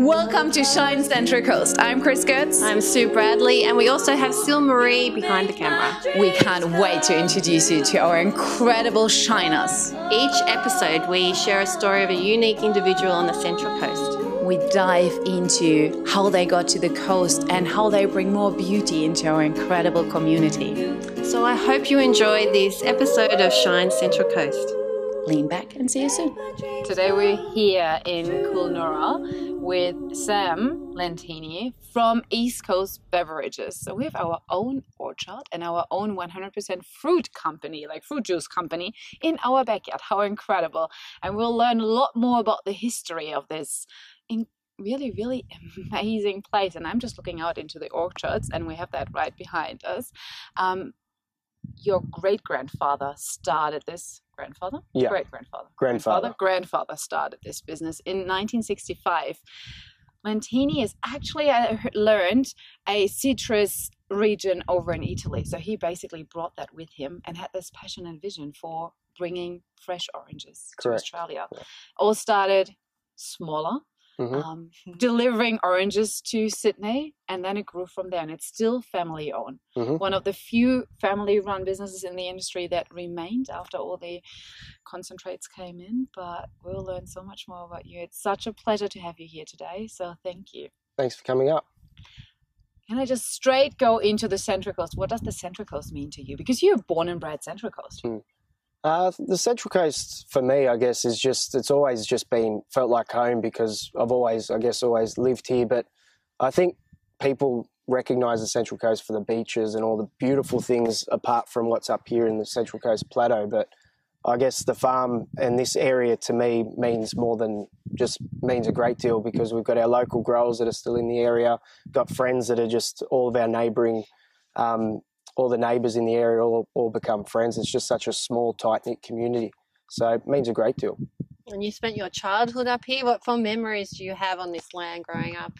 Welcome to Shine Central Coast. I'm Chris Gertz. I'm Sue Bradley, and we also have Sil Marie behind the camera. We can't wait to introduce you to our incredible shiners. Each episode, we share a story of a unique individual on the Central Coast. We dive into how they got to the coast and how they bring more beauty into our incredible community. So I hope you enjoy this episode of Shine Central Coast. Lean back and see you soon. Today we're here in Kulnura with Sam Lentini from East Coast Beverages. So we have our own orchard and our own 100% fruit company, like fruit juice company, in our backyard. How incredible! And we'll learn a lot more about the history of this really, really amazing place. And I'm just looking out into the orchards, and we have that right behind us. Um, your great grandfather started this grandfather? Yeah. great grandfather. Grandfather. grandfather started this business in 1965 Lentini is actually uh, I learned a citrus region over in Italy. So he basically brought that with him and had this passion and vision for bringing fresh oranges to Australia. Yeah. all started smaller Mhm. um, delivering oranges to Sydney, and then it grew from there. And it's still family owned. Mhm. One of the few family run businesses in the industry that remained after all the concentrates came in. But we'll learn so much more about you. It's such a pleasure to have you here today. So thank you. Thanks for coming up. Can I just straight go into the Central Coast? What does the Central Coast mean to you? Because you're born and bred Central Coast. Uh, the Central Coast for me, I guess, is just it's always just been felt like home because I've always, I guess, always lived here. But I think people recognise the Central Coast for the beaches and all the beautiful things apart from what's up here in the Central Coast Plateau. But I guess the farm and this area to me means more than just means a great deal because we've got our local growers that are still in the area, got friends that are just all of our neighbouring um, all the neighbours in the area all, all become friends. It's just such a small, tight knit community. So it means a great deal. And you spent your childhood up here. What fond memories do you have on this land growing up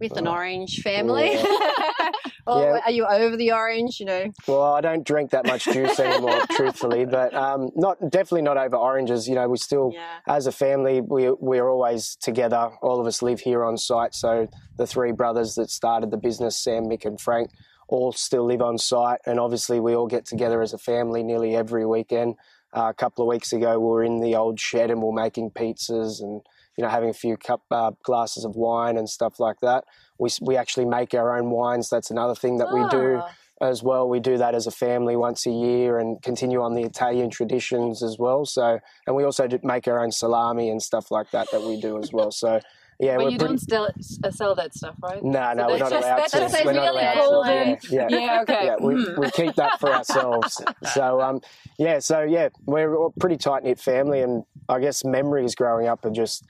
with an Oh, orange family? or Yeah. are you over the orange? You know, Well, I don't drink that much juice anymore, truthfully, but um, not definitely not over oranges. You know, we still, yeah. as a family, we we're always together. All of us live here on site. So the three brothers that started the business, Sam, Mick, and Frank, all still live on site, and obviously we all get together as a family nearly every weekend. Uh, a couple of weeks ago, we were in the old shed and we we're making pizzas and you know having a few cup uh, glasses of wine and stuff like that. We we actually make our own wines. That's another thing that we do Ah, as well. We do that as a family once a year and continue on the Italian traditions as well. So, and we also make our own salami and stuff like that that we do as well. So, yeah, but we're you pretty. don't still uh, sell that stuff, right? No, no, So we're that's not just- allowed that's to. not really allowed golden. to. Yeah, yeah. Yeah, okay. Yeah, we, Mm. we keep that for ourselves. So, um, yeah, so yeah, we're a pretty tight knit family, and I guess memories growing up are just,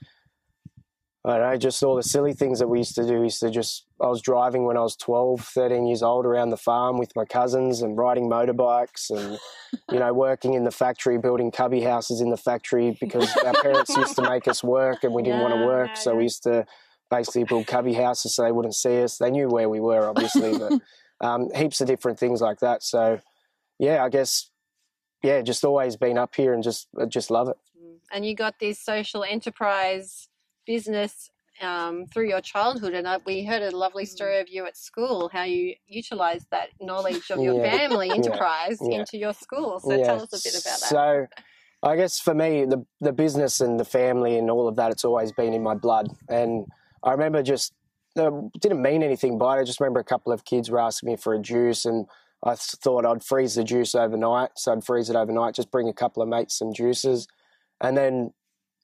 I don't know, just all the silly things that we used to do. We used to just, I was driving when I was 12, 13 years old around the farm with my cousins and riding motorbikes and, you know, working in the factory, building cubby houses in the factory because our parents used to make us work and we didn't want to work. yeah, so yeah. we used to basically build cubby houses so they wouldn't see us. They knew where we were, obviously, but um, heaps of different things like that. So, yeah, I guess, yeah, just always been up here and just just love it. And you got this social enterprise business um, through your childhood. And uh, we heard a lovely story of you at school, how you utilized that knowledge of your Yeah. family enterprise Yeah. into your school. So tell us a bit about that. So, I guess for me, the the business and the family and all of that, it's always been in my blood. And I remember just uh, didn't mean anything by it. I just remember a couple of kids were asking me for a juice, and I thought I'd freeze the juice overnight. So I'd freeze it overnight, just bring a couple of mates some juices, and then.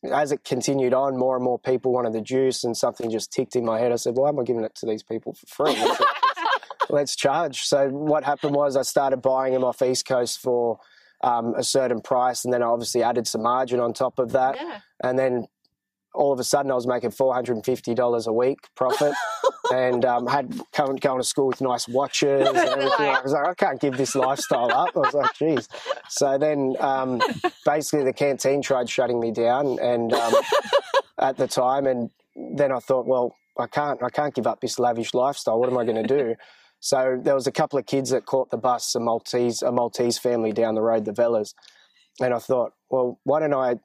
As it continued on, more and more people wanted the juice, and something just ticked in my head. I said, "Why am I giving it to these people for free? Let's, let's charge." So what happened was I started buying them off East Coast for um, a certain price, and then I obviously added some margin on top of that, yeah. and then all of a sudden I was making four hundred and fifty dollars a week profit, and um, had going, going to school with nice watches and everything. I was like, I can't give this lifestyle up. I was like, geez. So then, um, basically, the canteen tried shutting me down, and um, at the time, and then I thought, well, I can't, I can't give up this lavish lifestyle. What am I going to do? So there was a couple of kids that caught the bus, a Maltese, a Maltese family down the road, the Vellas, and I thought, well, why don't I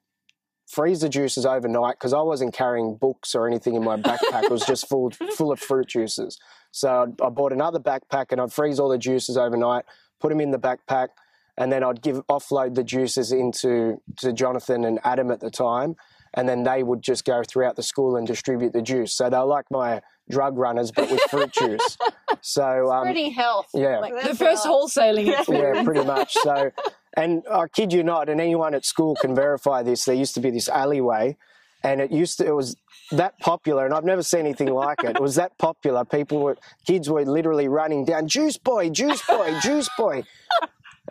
freeze the juices overnight because I wasn't carrying books or anything in my backpack. it was just full full of fruit juices. So I bought another backpack and I'd freeze all the juices overnight, put them in the backpack, and then I'd give offload the juices into to Jonathan and Adam at the time, and then they would just go throughout the school and distribute the juice. So they're like my drug runners, but with fruit juice. So um, Pretty health. yeah. Like, The first a lot. wholesaling yeah, pretty much. So, and I kid you not, and anyone at school can verify this. There used to be this alleyway, and it used to it was that popular, and I've never seen anything like it. It was that popular. People were kids were literally running down, juice boy, juice boy, juice boy.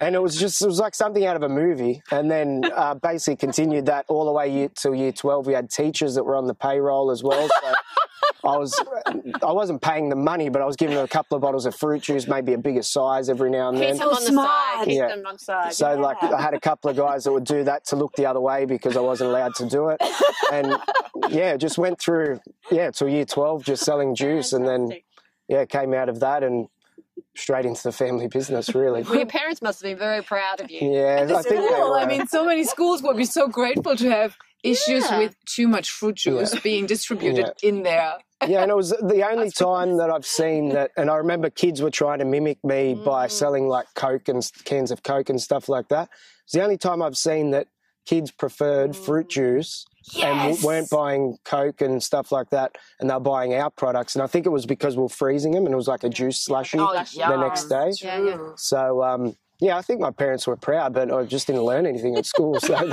And it was just, it was like something out of a movie. And then uh, basically continued that all the way year, till year 12. We had teachers that were on the payroll as well. So I was, I wasn't paying the money, but I was giving them a couple of bottles of fruit juice, maybe a bigger size every now and then. Keep them on the side. Keep Yeah. them on the side. So like I had a couple of guys that would do that to look the other way because I wasn't allowed to do it, and yeah, just went through yeah till year twelve just selling juice, and then Fantastic. yeah came out of that and straight into the family business really. Well, your parents must have been very proud of you. Yeah, I think they School, were. I mean, so many schools would be so grateful to have issues Yeah. with too much fruit juice being distributed in there. Yeah, and it was the only time that I've seen that, and I remember kids were trying to mimic me by selling like Coke and cans of Coke and stuff like that. It's the only time I've seen that kids preferred fruit juice and w- weren't buying Coke and stuff like that, and they're buying our products. And I think it was because we are freezing them, and it was like a juice slushy Oh, the next day. Yeah, yeah. So um, yeah, I think my parents were proud, but I just didn't learn anything at school. So that's,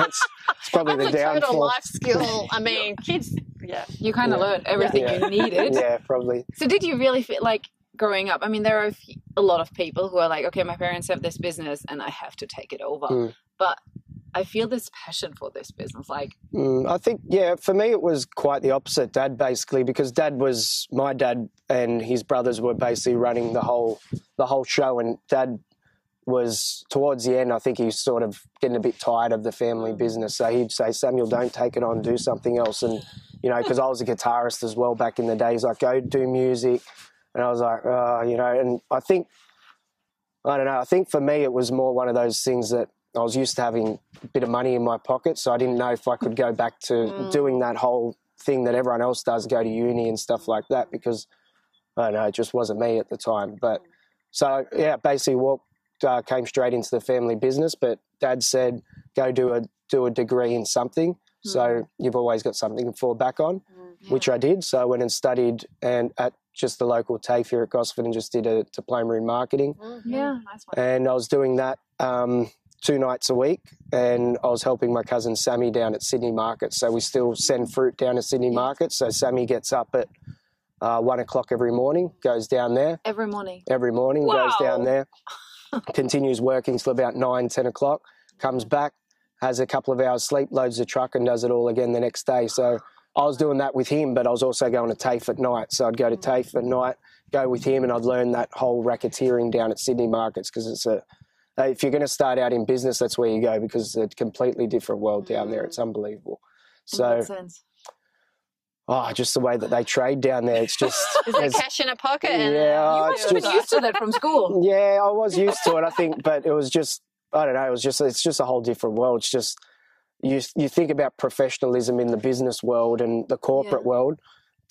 that's probably That's the a total downfall. life skill. I mean, kids. Yeah. You kind of Yeah. learned everything Yeah. you needed. Yeah, probably. So did you really feel like growing up? I mean, there are a, a lot of people who are like, okay, my parents have this business and I have to take it over. Mm. But I feel this passion for this business. Like, Mm, I think, yeah, for me it was quite the opposite, Dad, basically, because Dad was my dad and his brothers were basically running the whole the whole show, and Dad was towards the end. I think he was sort of getting a bit tired of the family business, so he'd say, "Samuel, don't take it on, do something else." And you know, because I was a guitarist as well back in the days, like go do music, and I was like, oh, you know, and I think I don't know. I think for me it was more one of those things that I was used to having a bit of money in my pocket, so I didn't know if I could go back to Mm. doing that whole thing that everyone else does, go to uni and stuff like that, because I don't know, it just wasn't me at the time. But so yeah, basically walked, uh, came straight into the family business. But Dad said, go do a do a degree in something, so you've always got something to fall back on, which I did. So I went and studied and at just the local TAFE here at Gosford and just did a diploma in marketing yeah, nice one. and I was doing that um, two nights a week, and I was helping my cousin Sammy down at Sydney Market. So we still send fruit down to Sydney Market. So Sammy gets up at uh, one o'clock every morning, goes down there Every morning. every morning, goes down there, continues working till about nine, ten o'clock, comes back, has a couple of hours sleep, loads the truck, and does it all again the next day. So I was doing that with him, but I was also going to TAFE at night. So I'd go to TAFE at night, go with him, and I'd learn that whole racketeering down at Sydney markets because it's a uh, if you're going to start out in business, that's where you go because it's a completely different world down there. It's unbelievable. So, Makes sense. Oh, just the way that they trade down there, it's just Is cash in a pocket? and, Yeah, You must just- used to that from school. Yeah, I was used to it. I think, but it was just I don't know. It was just it's just a whole different world. It's just you you think about professionalism in the business world and the corporate world.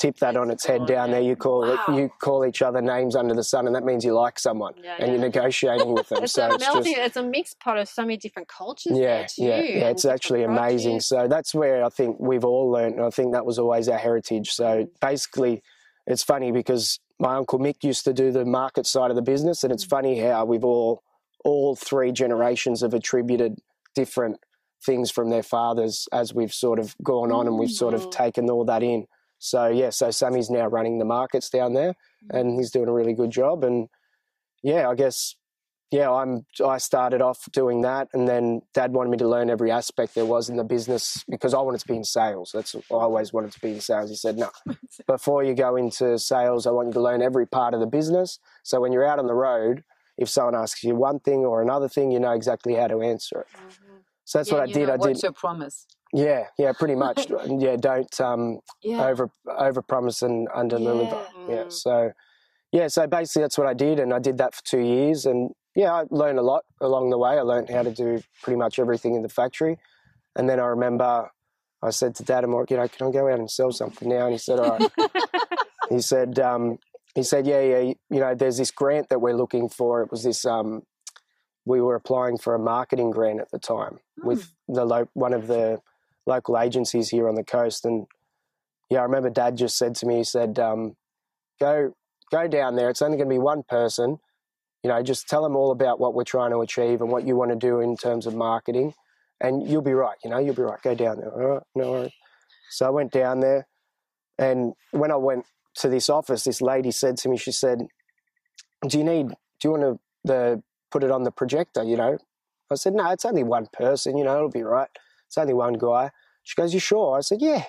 Tip that on its head down there. You call it you call each other names under the sun, and that means you like someone Yeah, and yeah. you're negotiating with them. It's so a it's melting. just It's a mixed pot of so many different cultures. yeah, there too, yeah, yeah. It's actually amazing. produce. So that's where I think we've all learned. I think that was always our heritage. So basically, it's funny because my uncle Mick used to do the market side of the business, and it's funny how we've all, all three generations have attributed different things from their fathers as we've sort of gone on and we've sort of Mm. taken all that in. So yeah, so Sammy's now running the markets down there, and he's doing a really good job. And yeah, I guess yeah, I'm. I started off doing that, and then Dad wanted me to learn every aspect there was in the business because I wanted to be in sales. That's I always wanted to be in sales. He said, "No, before you go into sales, I want you to learn every part of the business. So when you're out on the road, if someone asks you one thing or another thing, you know exactly how to answer it." So that's Yeah, what I did. I did. What's your promise? Yeah, yeah, pretty much. yeah, don't um, Yeah. over over promise and under deliver. Yeah. Yeah. So yeah, so basically that's what I did, and I did that for two years, and yeah, I learned a lot along the way. I learned how to do pretty much everything in the factory, and then I remember I said to Dad, I'm like, you know, can I go out and sell something now? And he said, all right. he said, um, he said, yeah, yeah, you know, there's this grant that we're looking for. It was this, um, we were applying for a marketing grant at the time mm. with the lo- one of the local agencies here on the coast. And yeah, I remember Dad just said to me, he said, um, go, go down there. It's only going to be one person. You know, just tell them all about what we're trying to achieve and what you want to do in terms of marketing, and you'll be right. You know, you'll be right. Go down there. All right, no worries. So I went down there, and when I went to this office, this lady said to me, she said, "Do you need? Do you want to the put it on the projector?" You know, I said, "No, it's only one person. You know, it'll be right. It's only one guy." She goes, "You sure?" I said, "Yeah."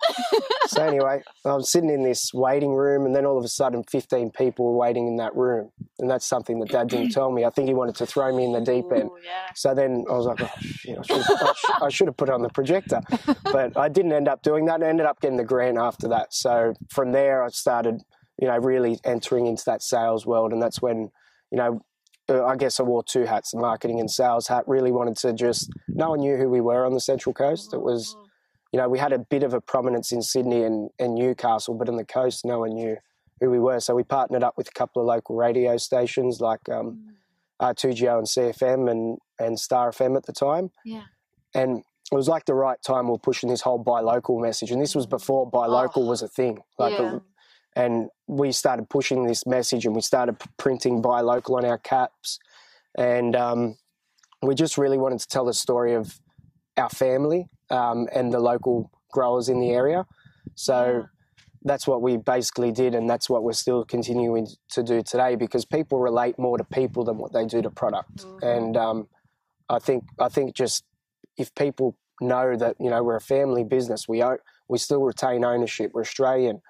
so anyway, I was sitting in this waiting room, and then all of a sudden, fifteen people were waiting in that room, and that's something that Dad didn't tell me. I think he wanted to throw me in the deep end. Ooh, yeah. So then I was like, oh, shit, I, should have, I, sh- I should have put it on the projector, but I didn't end up doing that. I ended up getting the grant after that. So from there, I started, you know, really entering into that sales world, and that's when, you know, uh, I guess I wore two hats, the marketing and sales hat. Really wanted to just, no one knew who we were on the Central Coast. It was, you know, we had a bit of a prominence in Sydney and, and Newcastle, but on the coast, no one knew who we were. So we partnered up with a couple of local radio stations like um, uh, 2GO and CFM and, and Star FM at the time. Yeah. And it was like the right time we are pushing this whole buy local message. And this was before buy local Oh. was a thing. Like, Yeah. And we started pushing this message and we started printing buy local on our caps. And um, we just really wanted to tell the story of our family um, and the local growers in the area. So that's what we basically did, and that's what we're still continuing to do today because people relate more to people than what they do to product. Mhm. And um, I think I think just if people know that you know we're a family business, we own, we still retain ownership. We're Australian,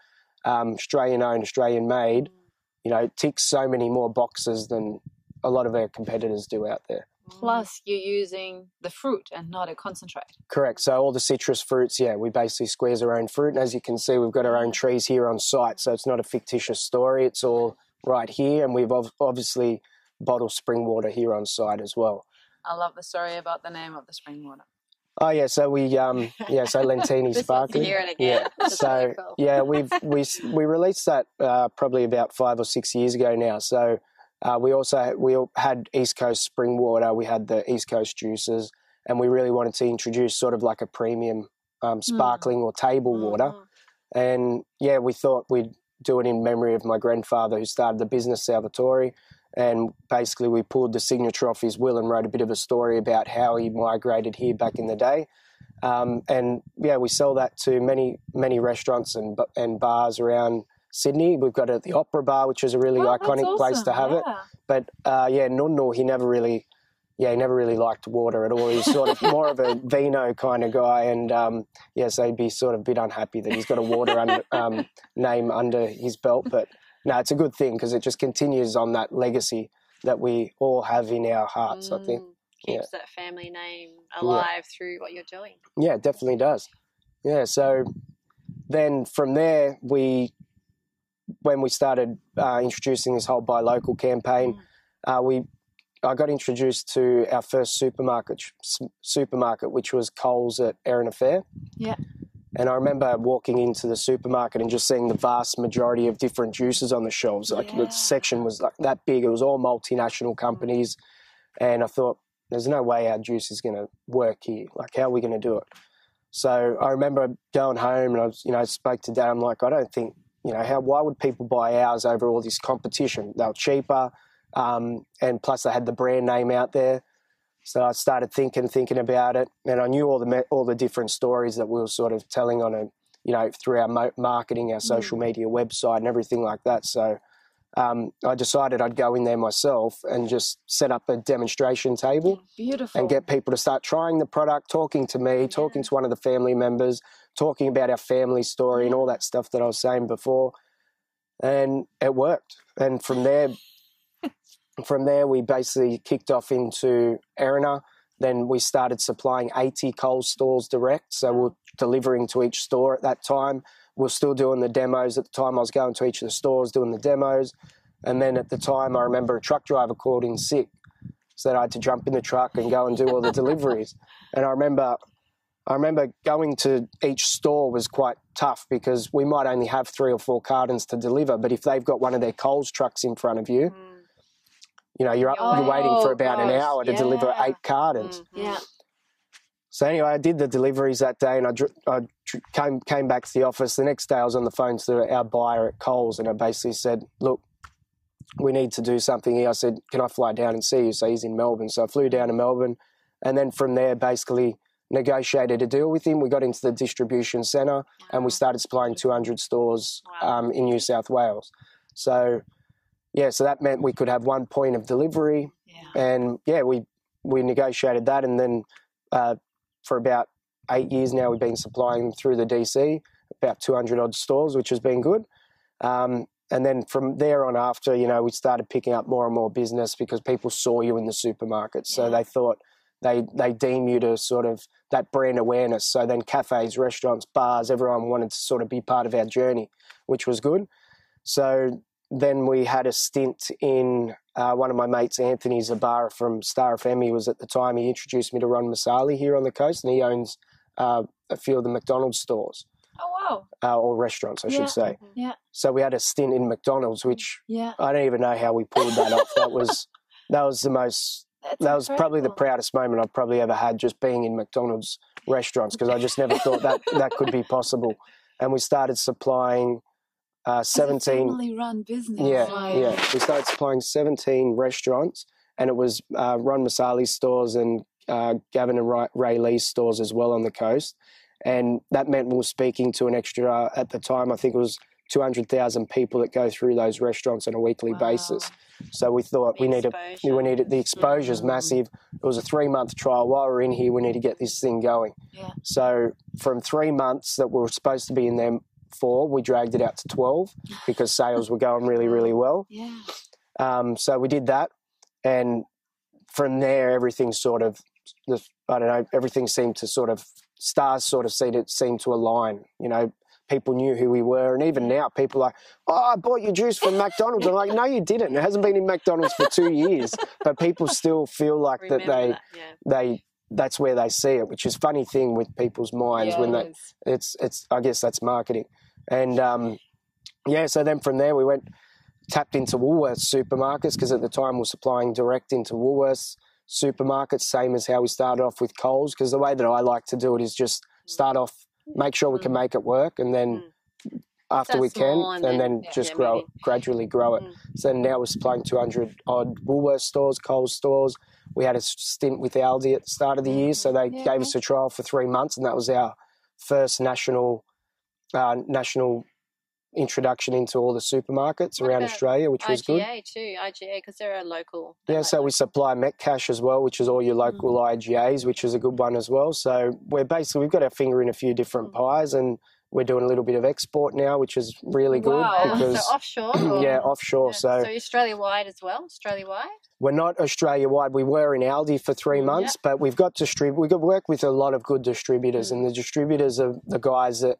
um, Australian owned, Australian made. You know, ticks so many more boxes than a lot of our competitors do out there. Plus, you're using the fruit and not a concentrate. Correct. So all the citrus fruits, yeah, we basically squeeze our own fruit, and as you can see, we've got our own trees here on site. So it's not a fictitious story; it's all right here, and we've ob- obviously bottled spring water here on site as well. I love the story about the name of the spring water. Oh yeah, so we um yeah, so Lentini sparkling. Yeah. So cool. yeah, we've we we released that uh, probably about five or six years ago now. So uh, we also we had East Coast spring water. We had the East Coast juices, and we really wanted to introduce sort of like a premium um, sparkling or table water. Mhm. And yeah, we thought we'd do it in memory of my grandfather who started the business Salvatore. And basically, we pulled the signature off his will and wrote a bit of a story about how he migrated here back in the day. Um, and yeah, we sell that to many many restaurants and and bars around Sydney. We've got it at the Opera Bar, which is a really Oh, iconic place to awesome, have it. But uh, yeah, Nunno, he never really, yeah, he never really liked water at all. He's sort of more of a vino kind of guy, and um, yeah, so he'd be sort of a bit unhappy that he's got a water under, um, name under his belt. But no, it's a good thing because it just continues on that legacy that we all have in our hearts. I think, Mm, Yeah. Keeps that family name alive through what you're doing. yeah, it definitely does. Yeah, so then from there we. When we started uh, introducing this whole buy local campaign, uh, we I got introduced to our first supermarket supermarket, which was Coles at Erina Fair. Yeah. And I remember walking into the supermarket and just seeing the vast majority of different juices on the shelves. Like Yeah. the section was like that big. It was all multinational companies, and I thought, "There's no way our juice is going to work here. Like, how are we going to do it?" So I remember going home and I was, you know, spoke to Dad. I'm like, I don't think, you know, how why would people buy ours over all this competition? They were cheaper, um, and plus they had the brand name out there. So I started thinking, thinking about it, and I knew all the all the different stories that we were sort of telling on a, you know, through our marketing, our social media website, and everything like that. So um, I decided I'd go in there myself and just set up a demonstration table Beautiful. and get people to start trying the product, talking to me, talking to one of the family members, talking about our family story and all that stuff that I was saying before. And it worked. And from there, from there, we basically kicked off into Erina. Then we started supplying 80 Coles stores direct. So we're delivering to each store at that time. We're still doing the demos at the time. I was going to each of the stores doing the demos. And then at the time, I remember a truck driver called in sick. So that I had to jump in the truck and go and do all the deliveries. And I remember I remember going to each store was quite tough because we might only have three or four cartons to deliver, but if they've got one of their Coles trucks in front of you, Mm. You know, you're, up, Oh, you're waiting for about an hour to deliver eight cartons. Mhm. Yeah. So anyway, I did the deliveries that day, and I, dr- I dr- came came back to the office. The next day, I was on the phone to our buyer at Coles, and I basically said, "Look, we need to do something here." I said, "Can I fly down and see you?" So he's in Melbourne, so I flew down to Melbourne, and then from there, basically negotiated a deal with him. We got into the distribution centre, and we started supplying 200 stores Wow. um, in New South Wales. So yeah, so that meant we could have one point of delivery Yeah. and yeah, we we negotiated that, and then uh, for about eight years now, we've been supplying through the DC about 200 odd stores, which has been good. Um, and then from there on after, you know, we started picking up more and more business because people saw you in the supermarket, so Yeah. they thought they they deem you to sort of that brand awareness. So then cafes, restaurants, bars, everyone wanted to sort of be part of our journey, which was good. So then we had a stint in uh, one of my mates, Anthony Zabara from Star FM. He was at the time, he introduced me to Ron Masali here on the coast, and he owns uh, a few of the McDonald's stores, Oh wow. uh, or restaurants, I Yeah. should say. Mhm. Yeah. So we had a stint in McDonald's, which Yeah. I don't even know how we pulled that off. That was that was the most That's that was probably the proudest moment I've probably ever had just being in McDonald's restaurants because I just never thought that that could be possible. And we started supplying uh, 17 family-run business. yeah, like- yeah. We started supplying 17 restaurants, and it was uh, Ron Masali's stores and uh, Gavin and Ray, Ray Lee's stores as well on the coast. And that meant we were speaking to an extra, at the time, I think it was 200,000 people that go through those restaurants on a weekly Wow. basis. So we thought we needed, Exposure. we needed the exposure's Mm. massive. It was a three month trial. While we're in here, we need to get this thing going. Yeah. So from three months that we were supposed to be in there for, we dragged it out to 12 because sales were going really, really well. Yeah. Um, so we did that, and from there, everything sort of, I don't know, everything seemed to sort of stars sort of seemed seemed to align. You know, people knew who we were, and even now, people are like, "Oh, I bought your juice from McDonald's." I'm like, "No, you didn't. It hasn't been in McDonald's for two years." But people still feel like that they that, yeah. they that's where they see it, which is funny thing with people's minds when they it's it's I guess that's marketing. And um, yeah, so then from there we went tapped into Woolworths supermarkets because at the time we were supplying direct into Woolworths supermarkets, same as how we started off with Coles. Because the way that I like to do it is just start off, make sure we can make it work, and then after Start we can, and, and then yeah, just yeah, grow maybe. gradually grow it. Mm. So now we're supplying 200 odd Woolworths stores, Coles stores. We had a stint with Aldi at the start of the year, so they Yeah. gave us a trial for three months, and that was our first national uh, national introduction into all the supermarkets What around Australia, which was good. IGA too, IGA because they're a local. they're Yeah, like so we local. supply Metcash as well, which is all your local IGAs, which is a good one as well. So we're basically we've got our finger in a few different pies, and we're doing a little bit of export now, which is really good Wow. Because so offshore. or- yeah, offshore. Yeah, So Australia wide as well. Australia wide. we're not Australia wide. We were in Aldi for three Mm, months, but we've got distrib- We've got work with a lot of good distributors, Mm. and the distributors are the guys that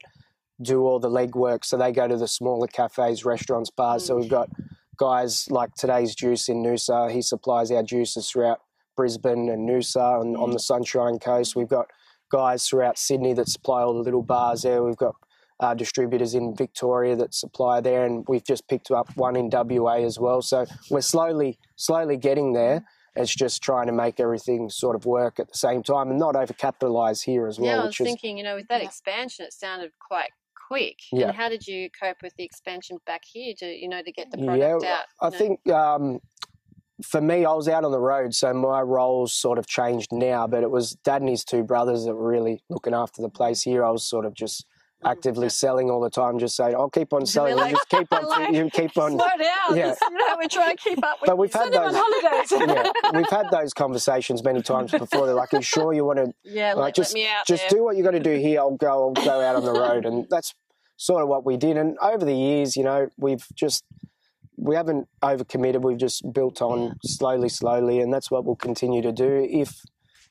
do all the legwork. So they go to the smaller cafes, restaurants, bars. Mm. So we've got guys like today's juice in Noosa. He supplies our juices throughout Brisbane and Noosa and on the Sunshine Coast. We've got guys throughout Sydney that supply all the little bars there. We've got uh, distributors in Victoria that supply there, and we've just picked up one in WA as well. So we're slowly, slowly getting there. It's just trying to make everything sort of work at the same time and not overcapitalize here as well. yeah, I was which is thinking, you know, with that Yeah. expansion, it sounded quite quick. Yeah. And how did you cope with the expansion back here to, you know, to get the Yeah, product out? I know? think um, for me, I was out on the road, so my roles sort of changed now. But it was Dad and his two brothers that were really looking after the place here. I was sort of just actively yeah. selling all the time, just saying, "I'll keep on selling. like- you just keep on, like, you keep on." Slow down. Yeah. You know, we're trying to keep up with But we've had Send them on those. holidays. yeah, we've had those conversations many times before. They're like, "Are you sure you want to Yeah, Like, let, just- let me out just there. do what you got to do here. I'll go. I'll go out on the road, and that's sort of what we did. And over the years, you know, we've just we haven't overcommitted. We've just built on slowly, slowly, and that's what we'll continue to do if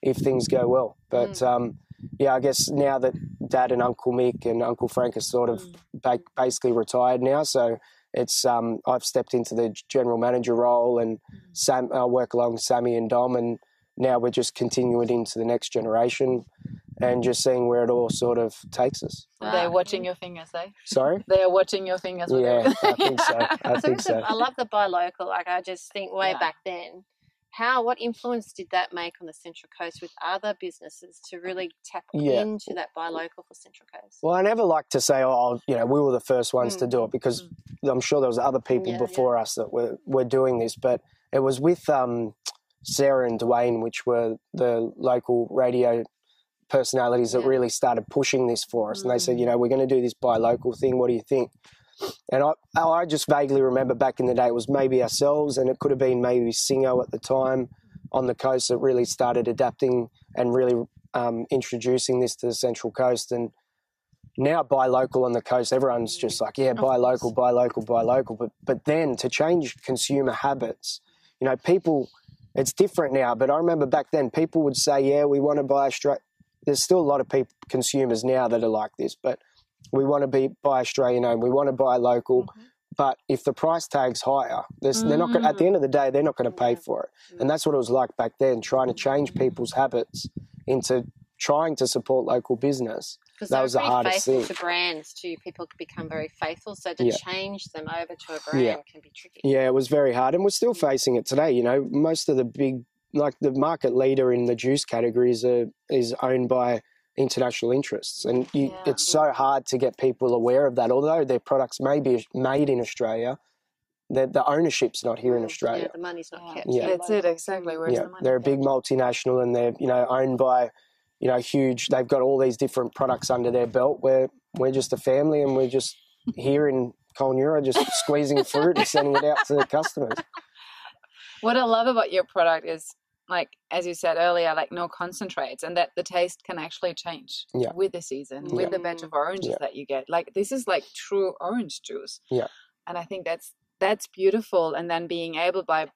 if things go well. But Mm. um, yeah, I guess now that Dad and Uncle Mick and Uncle Frank are sort of ba- basically retired now, so it's um, I've stepped into the general manager role, and Sam I work along Sammy and Dom, and now we're just continuing into the next generation. and just seeing where it all sort of takes us. They're watching your fingers, eh? Sorry. They are watching your fingers. Yeah, I think so. I think so. I love the buy local. Like I just think way Yeah. back then, how what influence did that make on the Central Coast with other businesses to really tap Yeah. into that buy local for Central Coast? Well, I never like to say, oh, you know, we were the first ones to do it because I'm sure there was other people Mm. Yeah, yeah. before us that were, were doing this. But it was with um, Sarah and Dwayne, which were the local radio personalities that Yeah. really started pushing this for us. And they said, you know, we're going to do this buy local thing. What do you think? And I, I just vaguely remember back in the day, it was maybe ourselves, and it could have been maybe Singo at the time on the coast that really started adapting and really um, introducing this to the Central Coast. And now buy local on the coast, everyone's just like, yeah, buy local, buy local, buy local. But but then to change consumer habits, you know, people, it's different now. But I remember back then, people would say, yeah, we want to buy Australia. There's still a lot of people, consumers now that are like this, but we want to be buy Australian owned, we want to buy local. Mm-hmm. But if the price tag's higher, there's, they're not. Gonna, at the mm. end of the day, they're not going to pay for it, and that's what it was like back then, trying to mm-hmm. change people's habits into trying to support local business. Because That was the hardest faithful thing. to brands too. People become very faithful, so to Yeah. change them over to a brand Yeah. can be tricky. Yeah, it was very hard, and we're still mm. facing it today. You know, most of the big, like the market leader in the juice categories, are, uh, is owned by international interests, and you, Yeah. it's so hard to get people aware of that. Although their products may be made in Australia, the the ownership's not here in Australia. Yeah, Australia. the money's not Yeah. kept. Yeah. That's it, exactly. Where's yeah, the money? they're a big multinational, and they're you know owned by you know huge. They've got all these different products under their belt. We're we're just a family, and we're just here in Kulnura, just squeezing fruit and sending it out to the customers. What I love about your product is, like as you said earlier, like no concentrates, and that the taste can actually change Yeah. with the season, with the batch of oranges Yeah. that you get. Like this is like true orange juice. Yeah. and I think that's that's beautiful. And then being able by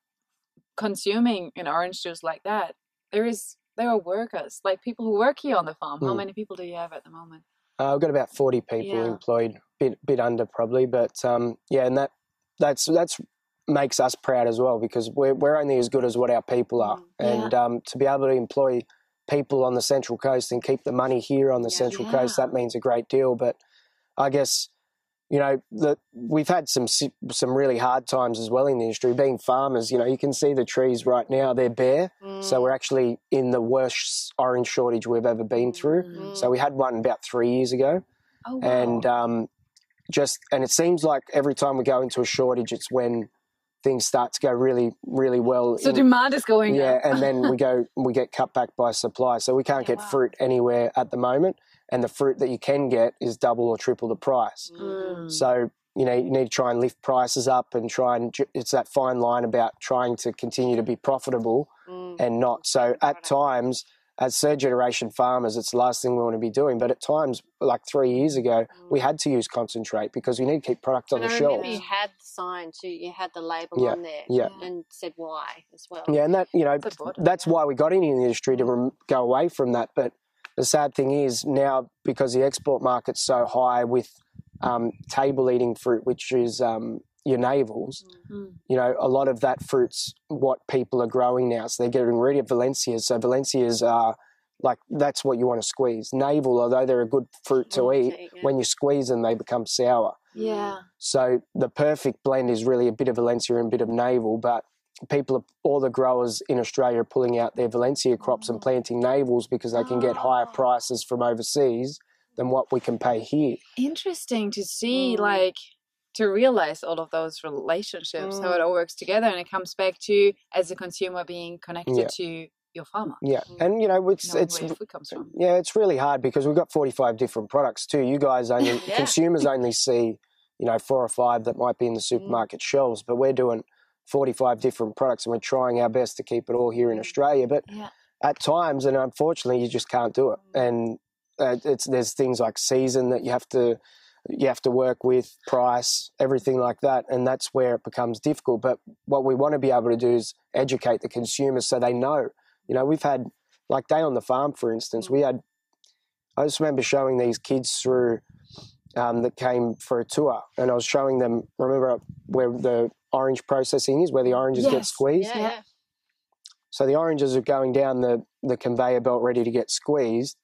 consuming an orange juice like that, there is there are workers, like people who work here on the farm. How Mm. many people do you have at the moment? Uh, I've got about forty people Yeah. employed, bit bit under probably, but um, yeah, and that that's that's makes us proud as well because we're we're only as good as what our people are, Mm, yeah. and um, to be able to employ people on the central coast and keep the money here on the Yeah. central coast, that means a great deal. But I guess you know the, we've had some some really hard times as well in the industry. Being farmers, you know, you can see the trees right now; they're bare. Mm. So we're actually in the worst orange shortage we've ever been through. Mm. So we had one about three years ago, Oh wow. and um, just and it seems like every time we go into a shortage, it's when things start to go really, really well. so in- demand is going yeah, up. and then we go we get cut back by supply, so we can't Yeah, get wow. fruit anywhere at the moment, and the fruit that you can get is double or triple the price. Mm. So you know you need to try and lift prices up and try and it's that fine line about trying to continue to be profitable Mm. and not. So at times, as third generation farmers, it's the last thing we want to be doing. But at times, like three years ago, we had to use concentrate because we need to keep product on And the I shelves. you had the sign too. You had the label Yeah, on there, yeah. and said why as well. Yeah, and that you know That's that's why we got into the industry to rem- go away from that. But the sad thing is now because the export market's so high with um, table eating fruit, which is um, your navels, Mm. you know, a lot of that fruit's what people are growing now. So they're getting rid of Valencias. So Valencias are like that's what you want to squeeze. Navel, although they're a good fruit to Mm, eat, to yeah. when you squeeze them, they become sour. Yeah. So the perfect blend is really a bit of Valencia and a bit of navel, but people, are, all the growers in Australia are pulling out their Valencia crops and planting navels because they can get higher Ah. prices from overseas than what we can pay here. Interesting to see, Mm. like, to realize all of those relationships, how Mm. it all works together, and it comes back to as a consumer being connected Yeah. to your farmer. Yeah, Mm. and you know it's knowing it's where food comes from. yeah it's really hard because we've got forty five different products too. You guys only Yeah. consumers only see you know four or five that might be in the supermarket shelves, but we're doing forty five different products and we're trying our best to keep it all here in Mm. Australia. But Yeah. at times, and unfortunately, you just can't do it. And uh, it's there's things like season that you have to you have to work with, price, everything like that, and that's where it becomes difficult. But what we want to be able to do is educate the consumers so they know. You know, we've had like Day on the Farm, for instance, we had. I just remember showing these kids through um, that came for a tour, and I was showing them. Remember where the orange processing is, where the oranges get squeezed. Yeah, yeah. So the oranges are going down the, the conveyor belt ready to get squeezed.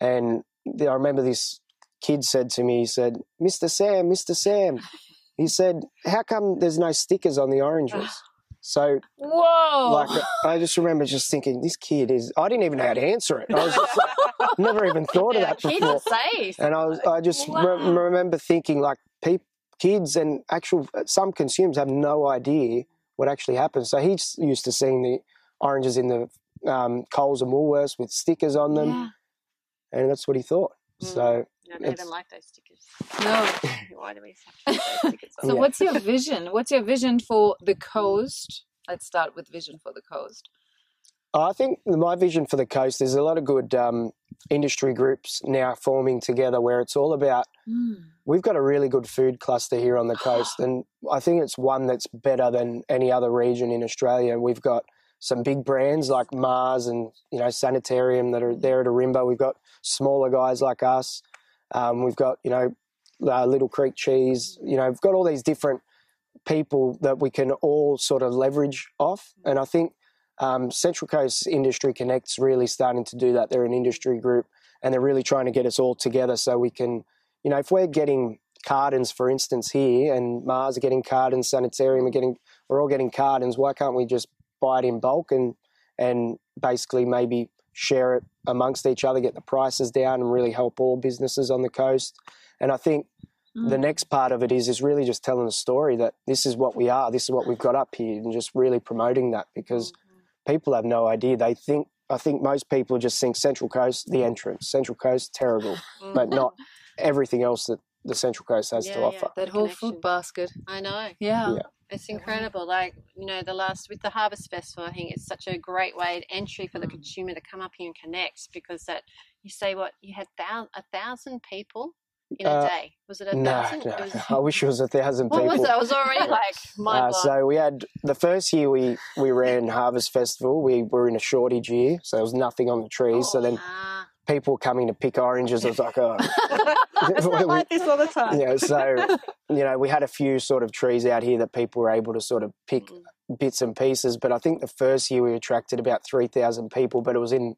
And I remember this kid said to me, he said, "Mr. Sam, Mr. Sam," he said, "How come there's no stickers on the oranges?" So Whoa! like I just remember just thinking, this kid is. I didn't even know how to answer it. I was just like, never even thought of that before. safe. And I was, I just re- remember thinking like, peop kids and actual some consumers have no idea what actually happens. So he's used to seeing the oranges in the um, Coles and Woolworths with stickers on them, yeah. and that's what he thought. Mm. So I don't even like those stickers. No. Why do we have to those stickers? So Yeah. what's your vision? What's your vision for the coast? Let's start with vision for the coast. I think my vision for the coast. There's a lot of good um, industry groups now forming together where it's all about we've got a really good food cluster here on the coast, and I think it's one that's better than any other region in Australia. We've got some big brands like Mars and you know Sanitarium that are there at Ourimbah. We've got smaller guys like us. Um, we've got you know uh, Little Creek Cheese. You know, we've got all these different people that we can all sort of leverage off, and I think. Um, Central Coast Industry Connect's really starting to do that. They're an industry group, and they're really trying to get us all together so we can you know, if we're getting cartons, for instance, here, and Mars are getting cartons, Sanitarium are getting, we're all getting cartons. Why can't we just buy it in bulk and and basically maybe share it amongst each other, get the prices down, and really help all businesses on the coast? And I think the next part of it is is really just telling the story that this is what we are, this is what we've got up here, and just really promoting that because people have no idea. They think. I think most people just think Central Coast, the entrance, Central Coast, terrible Mm. but not everything else that the Central Coast has Yeah, to yeah. offer. That whole connection. food basket. I know. Yeah. Yeah. It's incredible. Like, you know, the last with the Harvest Festival, I think it's such a great way entry for the Mm. consumer to come up here and connect because that you say what you had thou- a thousand people in a Uh, day. Was it a No, thousand? no, was- I wish it was a thousand what people. was it? I was already like mind Uh, so we had the first year we we ran Harvest Festival. We were in a shortage year, so there was nothing on the trees. So then Ah. People coming to pick oranges. I was like, oh, it's not like this all the time. yeah. So you know, we had a few sort of trees out here that people were able to sort of pick Mm. bits and pieces. But I think the first year we attracted about three thousand people, but it was in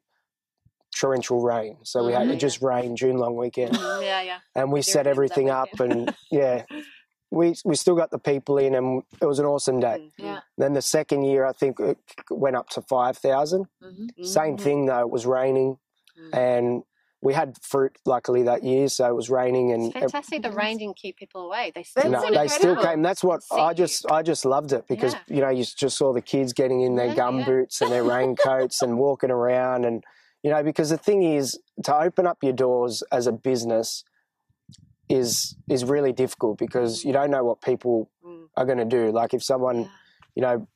torrential rain. So we had Mhm. it just rained June long weekend. Mm, yeah, yeah. and we do set everything up and yeah we we still got the people in and it was an awesome day Mm, Yeah. then the second year i think it went up to 5000 hmm mm. same Mhm. thing though it was raining Mm. and we had fruit luckily that year so it was raining and It's fantastic. The rain didn't keep people away. They still no, they still came that's what See i you. just i just loved it because Yeah. you know you just saw the kids getting in their Yeah, gum yeah. boots and their raincoats and walking around and you know because the thing is to open up your doors as a business is is really difficult because you don't know what people Mm. are going to do like if someone Yeah. you know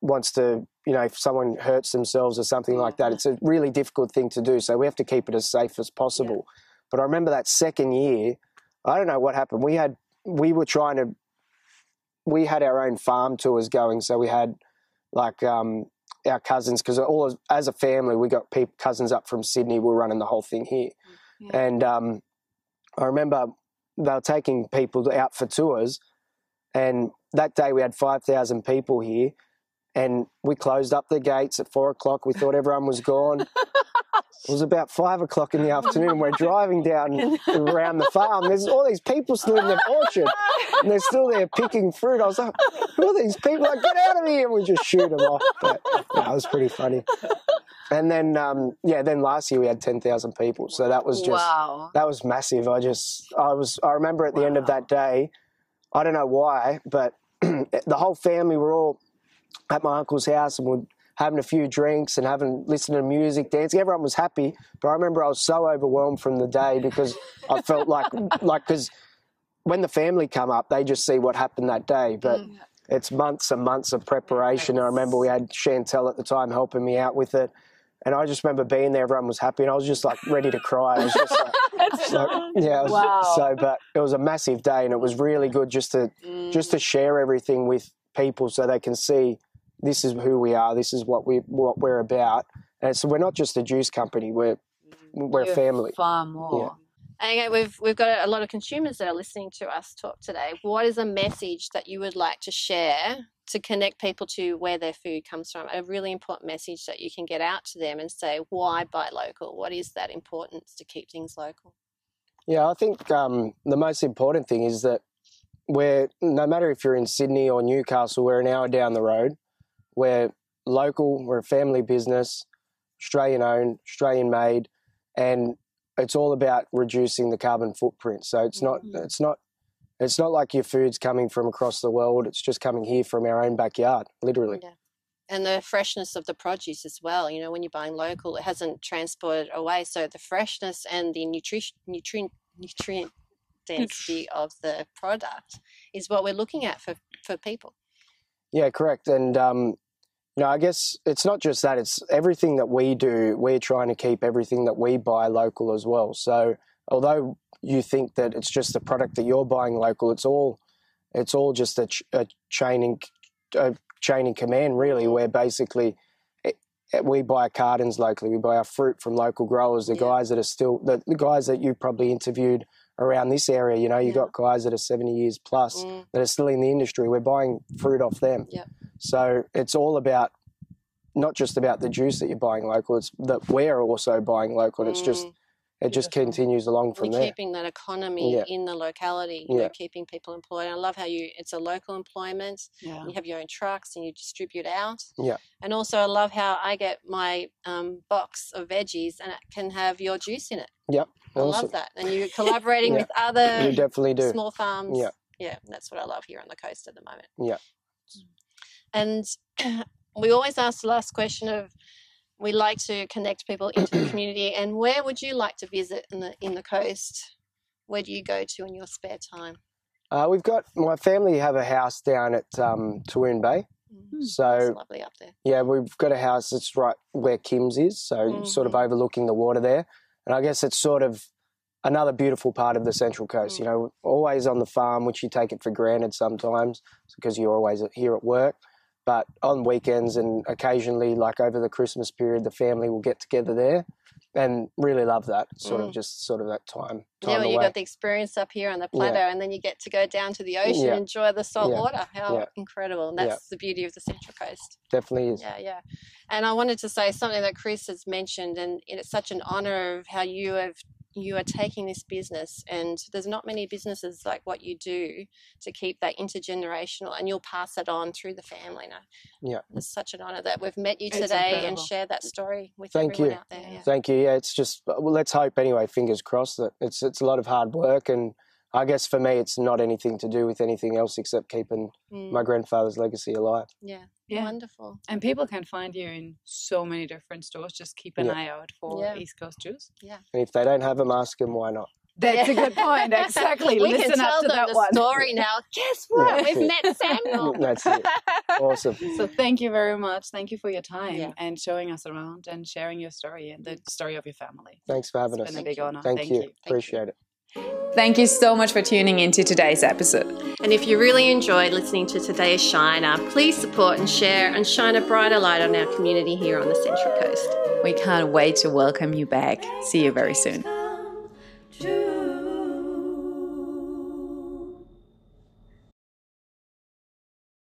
wants to you know if someone hurts themselves or something like that it's a really difficult thing to do. So we have to keep it as safe as possible. But i remember that second year i don't know what happened. We had we were trying to we had our own farm tours going. So we had like um our cousins because all as, as a family we got people cousins up from sydney we were running the whole thing here. Yeah. and um i remember they were taking people out for tours. And that day we had 5000 people here and we closed up the gates at four o'clock. We thought everyone was gone. It was about five o'clock in the afternoon. We're driving down around the farm. There's all these people still in the orchard and they're still there picking fruit. I was like who are these people? Like get out of here. And we just shoot them off. But it was pretty funny. And then um, yeah then last year we had 10000 people. So that was just wow. that was massive. I just, I was, I remember at the end of that day, I don't know why, but the whole family were all at my uncle's house and we're having a few drinks and having, listening to music, dancing. Everyone was happy, but I remember I was so overwhelmed from the day because I felt like, like, because when the family come up, they just see what happened that day, but. Mm. It's months and months of preparation. I remember we had Chantel at the time helping me out with it. And I just remember being there, everyone was happy, and I was just like ready to cry. I was just like, so, yeah, it was, Wow. so but it was a massive day, and it was really good just to just to share everything with people so they can see this is who we are, this is what we what we're about, and so we're not just a juice company, we're we're a You're family. Far more. And again, we've we've got a lot of consumers that are listening to us talk today. What is a message that you would like to share to connect people to where their food comes from? A really important message that you can get out to them and say, why buy local? What is that importance to keep things local? Yeah, I think um, the most important thing is that we're no matter if you're in Sydney or Newcastle, we're an hour down the road. We're local. We're a family business, Australian owned, Australian made, and it's all about reducing the carbon footprint. So it's not Mm-hmm. it's not it's not like your food's coming from across the world. It's just coming here from our own backyard, literally. Yeah. And the freshness of the produce as well. You know, when you're buying local, it hasn't transported away. So the freshness and the nutrition, nutrient, nutrient density of the product is what we're looking at for, for people. Yeah, correct. And um, you know, I guess it's not just that; it's everything that we do. We're trying to keep everything that we buy local as well. So, although you think that it's just the product that you're buying local, it's all it's all just a, ch- a chain in a chain in command, really. Where basically it, it- we buy our cartons locally, we buy our fruit from local growers. The Yeah. guys that are still the, the guys that you probably interviewed around this area. You know, you Yeah. got guys that are seventy years plus Mm, that are still in the industry. We're buying fruit off them. Yep. So it's all about not just about the juice that you're buying local. It's that we're also buying local. And it's just mm. it just continues along from You're there. keeping that economy Yeah. in the locality, you know, keeping people employed. I love how you it's a local employment. Yeah. You have your own trucks and you distribute out. Yeah. And also, I love how I get my um, box of veggies and it can have your juice in it. I Awesome. love that. And you're collaborating Yeah. with other You definitely do. small farms. Yeah. Yeah, that's what I love here on the coast at the moment. Yeah. And we always ask the last question of we like to connect people into the community and where would you like to visit in the in the coast? Where do you go to in your spare time? Uh, we've got my family have a house down at um, Toowoon Bay. Mm, It's So lovely up there. yeah, we've got a house that's right where Kim's is, so sort of overlooking the water there. And I guess it's sort of another beautiful part of the Central Coast. You mm. know, always on the farm, which you take it for granted sometimes because you're always here at work. But on weekends and occasionally, like over the Christmas period, the family will get together there, and really love that sort of Mm. just sort of that time. Yeah, well, you away. got the experience up here on the Yeah. plateau, and then you get to go down to the ocean Yeah. and enjoy the salt Yeah. water. How Yeah. incredible! And Yeah. that's the beauty of the Central Coast. Definitely is. Yeah, yeah. And I wanted to say something that Chris has mentioned, and it's such an honor of how you have you are taking this business, and there's not many businesses like what you do to keep that intergenerational, and you'll pass it on through the family. Now, Yeah. it's such an honor that we've met you today and incredible. shared that story with Thank everyone you. out there. Yeah. Thank you. Yeah, it's just well, let's hope anyway. Fingers crossed that it's it's a lot of hard work, and I guess for me, it's not anything to do with anything else except keeping Mm, my grandfather's legacy alive. yeah. Yeah. Wonderful. And people can find you in so many different stores. Just keep an Yeah. eye out for Yeah. East Coast Juice. Yeah. And if they don't have them, ask them why not. That's a good point. Exactly. we Listen can up tell to them that the one. story now. Guess what? Yeah. We've met Samuel. That's it. Awesome. So thank you very much. Thank you for your time Yeah. and showing us around and sharing your story and the story of your family. Thanks for having It's us. been a Thank big you. honor. Thank, you. you. Appreciate it. Thank you so much for tuning into today's episode. And if you really enjoyed listening to today's Shiner, please support and share and shine a brighter light on our community here on the Central Coast. We can't wait to welcome you back. See you very soon.